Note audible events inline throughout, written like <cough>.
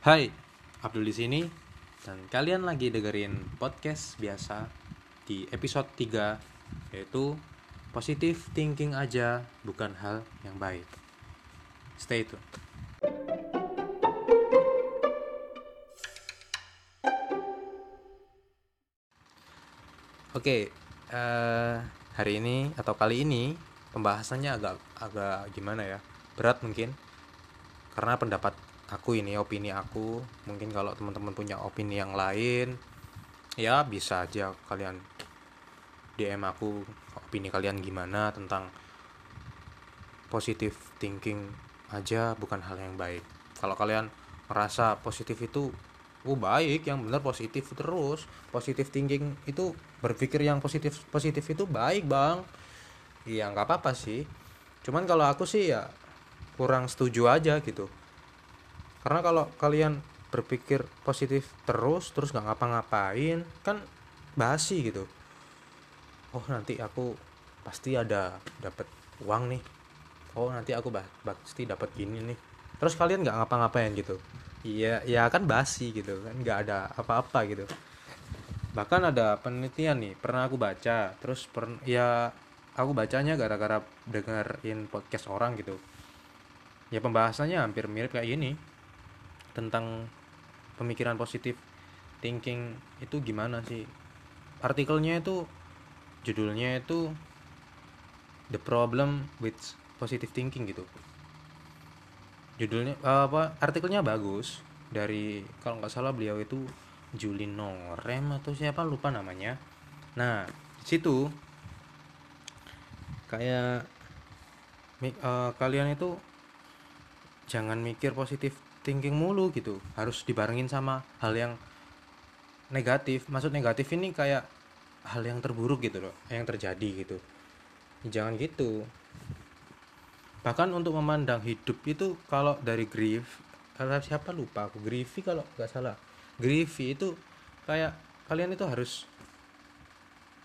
Hai, Abdul di sini dan kalian lagi dengerin podcast biasa di episode 3 yaitu positive thinking aja bukan hal yang baik. Stay tune. Oke, eh, hari ini atau kali ini pembahasannya agak agak gimana ya? Berat mungkin karena pendapat aku ini opini aku. Mungkin kalau teman-teman punya opini yang lain ya bisa aja kalian DM aku opini kalian gimana tentang positive thinking aja bukan hal yang baik. Kalau kalian merasa positif itu oh baik yang benar positif terus. Positive thinking itu berpikir yang positif positif itu baik bang. Iya nggak apa-apa sih. Cuman kalau aku sih ya kurang setuju aja gitu karena kalau kalian berpikir positif terus terus nggak ngapa-ngapain kan basi gitu. Oh nanti aku pasti ada dapat uang nih. Oh nanti aku bah pasti dapat gini nih. Terus kalian nggak ngapa-ngapain gitu? Iya ya kan basi gitu kan nggak ada apa-apa gitu. Bahkan ada penelitian nih pernah aku baca terus per, ya aku bacanya gara-gara dengerin podcast orang gitu. Ya pembahasannya hampir mirip kayak gini tentang pemikiran positif thinking itu gimana sih? Artikelnya itu judulnya itu the problem with positive thinking gitu. Judulnya apa artikelnya bagus. Dari kalau nggak salah beliau itu Julin Norem atau siapa lupa namanya. Nah di situ kayak uh, kalian itu jangan mikir positif thinking mulu gitu. Harus dibarengin sama hal yang negatif. Maksud negatif ini kayak hal yang terburuk gitu loh yang terjadi gitu. Jangan gitu. Bahkan untuk memandang hidup itu kalau dari grief kata siapa lupa aku griefy kalau nggak salah. Griefy itu kayak kalian itu harus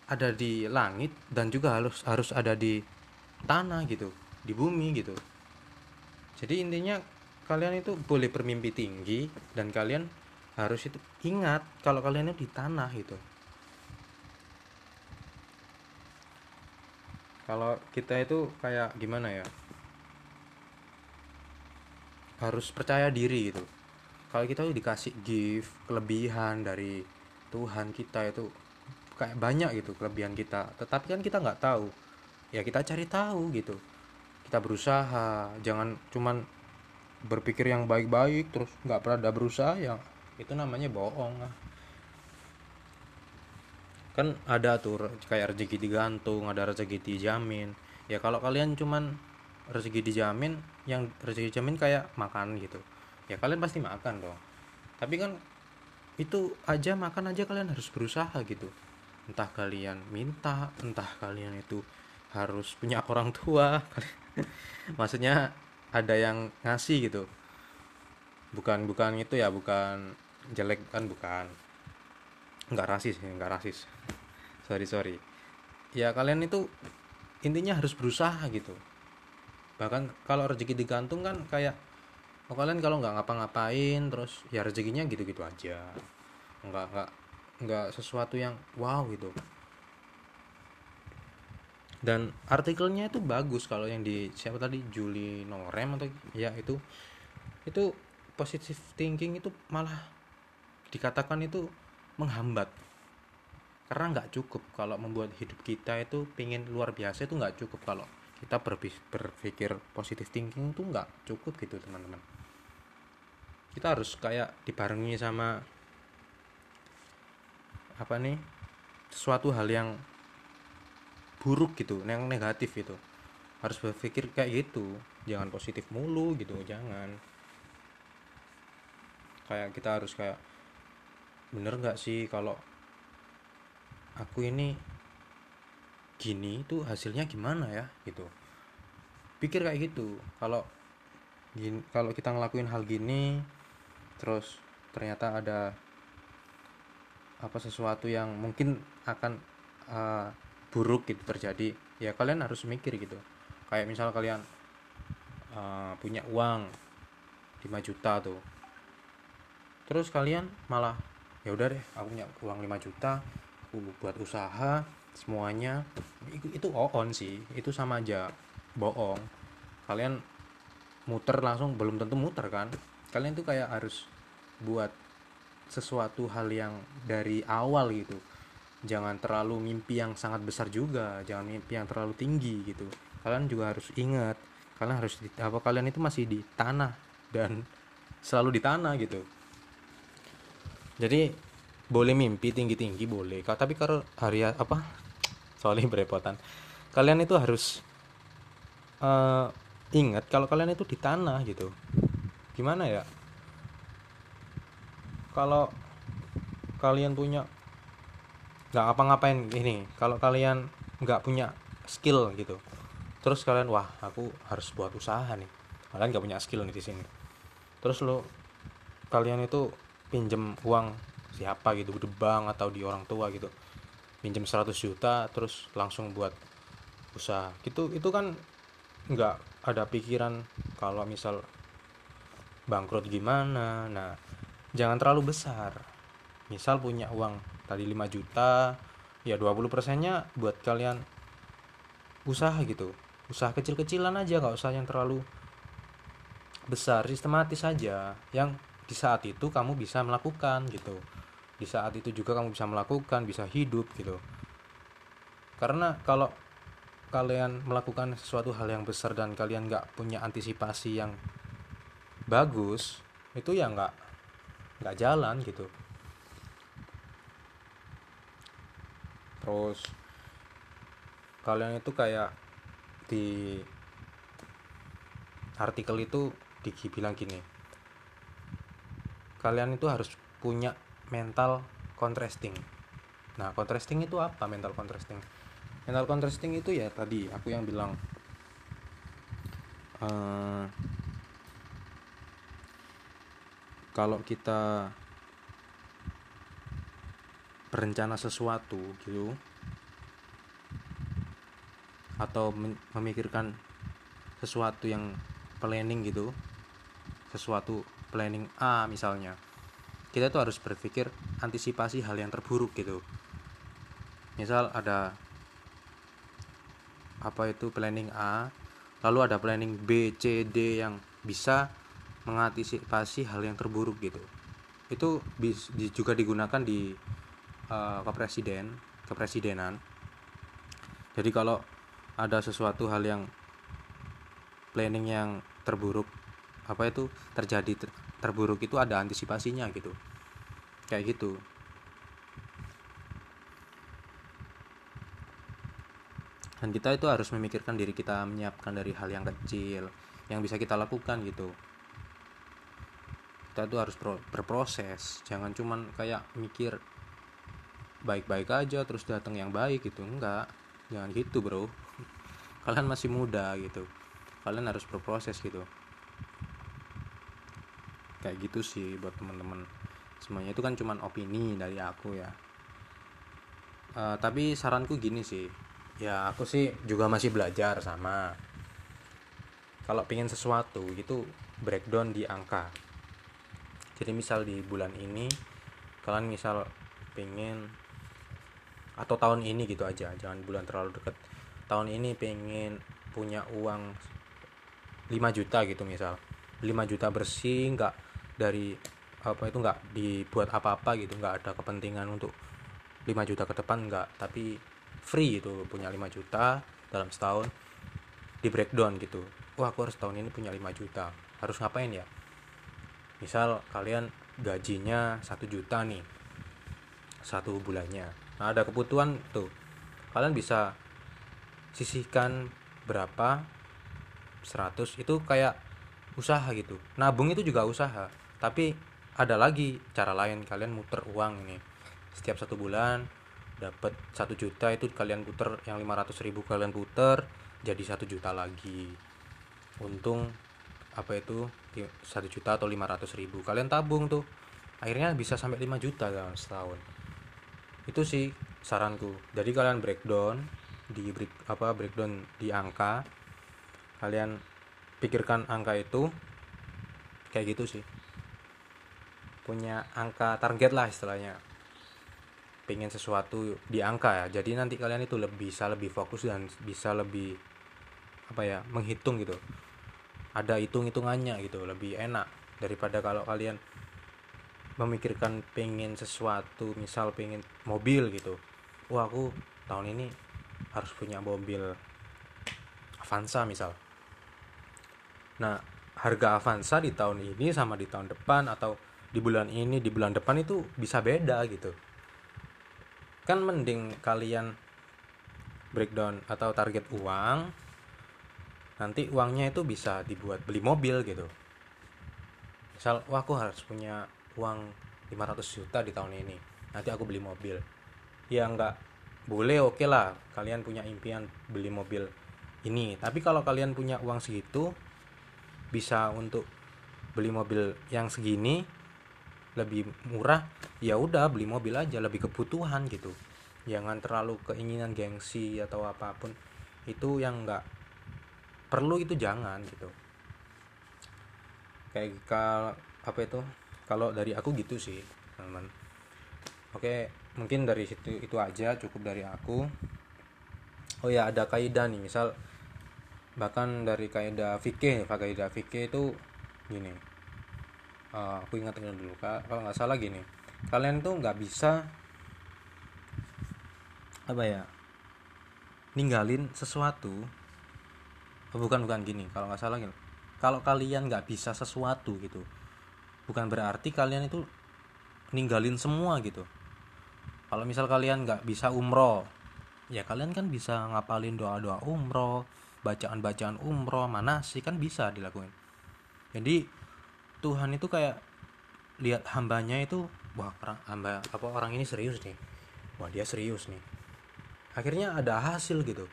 ada di langit dan juga harus harus ada di tanah gitu di bumi gitu. Jadi intinya kalian itu boleh bermimpi tinggi dan kalian harus itu ingat kalau kalian itu di tanah itu kalau kita itu kayak gimana ya? Harus percaya diri gitu. Kalau kita dikasih gift kelebihan dari Tuhan kita itu kayak banyak gitu kelebihan kita. Tetapi kan kita nggak tahu. Ya kita cari tahu gitu. Kita berusaha jangan cuman berpikir yang baik-baik terus nggak pernah ada berusaha ya itu namanya bohong lah kan ada tuh kayak rezeki digantung ada rezeki dijamin. Ya kalau kalian cuman rezeki dijamin yang rezeki dijamin kayak makan gitu. Ya kalian pasti makan dong. Tapi kan itu aja makan aja kalian harus berusaha gitu. Entah kalian minta entah kalian itu harus punya orang tua. <laughs> Maksudnya ada yang ngasih gitu. Bukan bukan itu ya bukan jelek kan bukan. Nggak rasis ya nggak rasis. Sorry sorry. Ya kalian itu intinya harus berusaha gitu. Bahkan kalau rezeki digantung kan kayak oh kalian kalau nggak ngapa-ngapain terus ya rezekinya gitu-gitu aja. Nggak nggak nggak sesuatu yang wow gitu dan artikelnya itu bagus kalau yang di siapa tadi? Juli Norem atau ya itu. Itu positive thinking itu malah dikatakan itu menghambat. Karena nggak cukup kalau membuat hidup kita itu pingin luar biasa itu nggak cukup. Kalau kita berpikir positive thinking itu nggak cukup gitu teman-teman. Kita harus kayak dibarengi sama apa nih? Sesuatu hal yang buruk gitu yang negatif itu harus berpikir kayak gitu. Jangan positif mulu gitu jangan. Kayak kita harus kayak bener nggak sih kalau aku ini gini itu hasilnya gimana ya? gitu. Pikir kayak gitu. Kalau gini kalau kita ngelakuin hal gini terus ternyata ada apa sesuatu yang mungkin akan uh, buruk gitu terjadi ya kalian harus mikir gitu. Kayak misal kalian uh, punya uang 5 juta tuh. Terus kalian malah ya udah deh aku punya uang 5 juta aku buat usaha semuanya. Itu, on sih itu sama aja bohong. Kalian muter langsung belum tentu muter kan. Kalian tuh kayak harus buat sesuatu hal yang dari awal gitu jangan terlalu mimpi yang sangat besar juga jangan mimpi yang terlalu tinggi gitu. Kalian juga harus ingat kalian harus di, apa kalian itu masih di tanah dan selalu di tanah gitu. Jadi boleh mimpi tinggi tinggi boleh tapi kalau hari apa <tsk> soalnya berepotan. Kalian itu harus uh, ingat kalau kalian itu di tanah gitu. Gimana ya? Kalau kalian punya nggak apa-ngapain ini kalau kalian nggak punya skill gitu terus kalian wah aku harus buat usaha nih kalian nggak punya skill nih di sini. Terus lo kalian itu pinjem uang siapa gitu di bank atau di orang tua gitu pinjem 100 juta terus langsung buat usaha. Gitu itu kan nggak ada pikiran kalau misal bangkrut gimana. Nah jangan terlalu besar. Misal punya uang tadi 5 juta ya 20 persennya buat kalian. Usaha gitu usaha kecil-kecilan aja nggak usah yang terlalu besar sistematis saja yang di saat itu kamu bisa melakukan gitu. Di saat itu juga kamu bisa melakukan bisa hidup gitu. Karena kalau kalian melakukan sesuatu hal yang besar dan kalian nggak punya antisipasi yang bagus itu ya nggak nggak jalan gitu terus kalian itu kayak di artikel itu dibilang gini kalian itu harus punya mental contrasting. Nah contrasting itu apa mental contrasting? Mental contrasting itu ya tadi aku yang bilang uh, kalau kita berencana sesuatu gitu atau memikirkan sesuatu yang planning gitu sesuatu planning A misalnya kita tuh harus berpikir antisipasi hal yang terburuk gitu. Misal ada apa itu planning A lalu ada planning B C D yang bisa mengantisipasi hal yang terburuk gitu. Itu juga digunakan di uh, kepresiden kepresidenan jadi kalau ada sesuatu hal yang planning yang terburuk apa itu terjadi ter, terburuk itu ada antisipasinya gitu. Kayak gitu. Dan kita itu harus memikirkan diri kita menyiapkan dari hal yang kecil yang bisa kita lakukan gitu. Kita itu harus berproses. Jangan cuman kayak mikir baik-baik aja terus datang yang baik gitu. Enggak jangan gitu bro. <laughs> Kalian masih muda gitu. Kalian harus berproses gitu. Kayak gitu sih buat teman-teman. Semuanya itu kan cuman opini dari aku ya. Uh, tapi saranku gini sih. Ya aku sih juga masih belajar sama. Kalau pengen sesuatu itu breakdown di angka. Jadi misal di bulan ini kalian misal pengen atau tahun ini gitu aja jangan bulan terlalu deket. Tahun ini pengen punya uang 5 juta gitu misal. 5 juta bersih nggak dari apa itu nggak dibuat apa-apa gitu. Nggak ada kepentingan untuk 5 juta ke depan nggak. Tapi free itu punya 5 juta dalam setahun di breakdown gitu. Wah aku harus tahun ini punya 5 juta. Harus ngapain ya? Misal kalian gajinya satu juta nih satu bulannya nah ada kebutuhan tuh. Kalian bisa sisihkan berapa? 100 itu kayak usaha gitu. Nabung itu juga usaha. Tapi ada lagi cara lain. Kalian muter uang ini. Setiap satu bulan dapat satu juta itu kalian puter yang 500 ribu kalian puter jadi satu juta lagi. Untung apa itu? Satu juta atau 500 ribu. Kalian tabung tuh. Akhirnya bisa sampai 5 juta dalam setahun itu sih saranku. Jadi kalian breakdown di break, apa breakdown di angka. Kalian pikirkan angka itu kayak gitu sih. Punya angka target lah istilahnya. Pengen sesuatu di angka ya. Jadi nanti kalian itu lebih bisa lebih fokus dan bisa lebih apa ya menghitung gitu. Ada hitung hitungannya gitu lebih enak daripada kalau kalian memikirkan pengen sesuatu misal pengen mobil gitu. Wah aku tahun ini harus punya mobil Avanza misal. Nah harga Avanza di tahun ini sama di tahun depan atau di bulan ini di bulan depan itu bisa beda gitu. Kan mending kalian breakdown atau target uang nanti uangnya itu bisa dibuat beli mobil gitu. Misal wah aku harus punya uang 500 juta di tahun ini. Nanti aku beli mobil. Ya nggak boleh oke okay lah. Kalian punya impian beli mobil ini. Tapi kalau kalian punya uang segitu bisa untuk beli mobil yang segini lebih murah ya udah beli mobil aja. Lebih kebutuhan gitu. Jangan terlalu keinginan gengsi atau apa pun. Itu yang enggak perlu itu jangan gitu. Kayak kalau apa itu kalau dari aku gitu sih teman. Oke mungkin dari situ itu aja cukup dari aku. Oh ya ada kaidah nih misal bahkan dari kaidah fikih kaidah fikih itu gini. Uh, aku ingatkan dulu kalau nggak salah gini kalian tuh nggak bisa apa ya ninggalin sesuatu. Oh, bukan bukan gini kalau nggak salah gini. Kalau kalian nggak bisa sesuatu gitu bukan berarti kalian itu ninggalin semua gitu. Kalau misal kalian nggak bisa umroh ya kalian kan bisa ngapalin doa-doa umroh bacaan-bacaan umroh mana sih kan bisa dilakukan jadi Tuhan itu kayak lihat hambanya itu wah orang hamba apa orang ini serius nih. Wah dia serius nih. Akhirnya ada hasil gitu.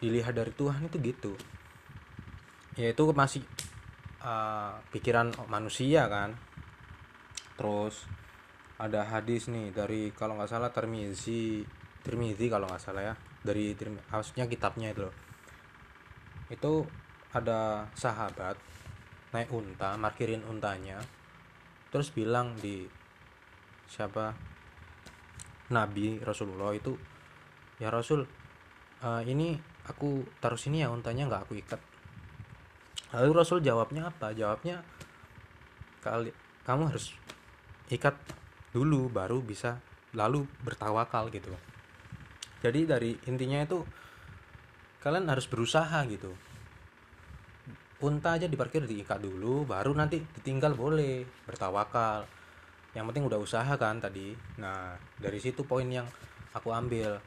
Dilihat dari Tuhan itu gitu. Yaitu masih uh, pikiran manusia kan. Terus ada hadis nih dari kalau nggak salah Termizi Termizi kalau nggak salah ya dari maksudnya kitabnya itu loh. Itu ada sahabat naik unta markirin untanya terus bilang di siapa? Nabi Rasulullah itu ya Rasul uh, ini aku taruh sini ya untanya nggak aku ikat lalu Rasul jawabnya apa? Jawabnya kali kamu harus ikat dulu baru bisa lalu bertawakal gitu. Jadi dari intinya itu kalian harus berusaha gitu. Unta aja diparkir diikat dulu baru nanti ditinggal boleh bertawakal. Yang penting udah usaha kan tadi. Nah dari situ poin yang aku ambil.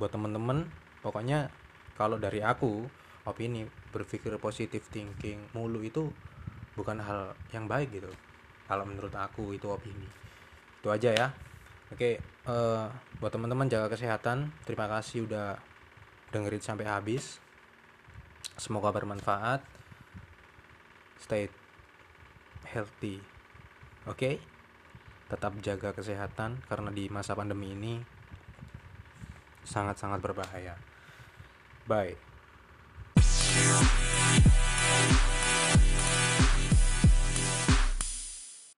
Buat temen-temen pokoknya kalau dari aku opini berpikir positif thinking mulu itu bukan hal yang baik gitu kalau menurut aku itu opini itu aja ya oke uh, buat teman-teman jaga kesehatan terima kasih udah dengerin sampai habis Semoga bermanfaat. Stay healthy. Oke? Okay? Tetap jaga kesehatan karena di masa pandemi ini sangat-sangat berbahaya. Bye.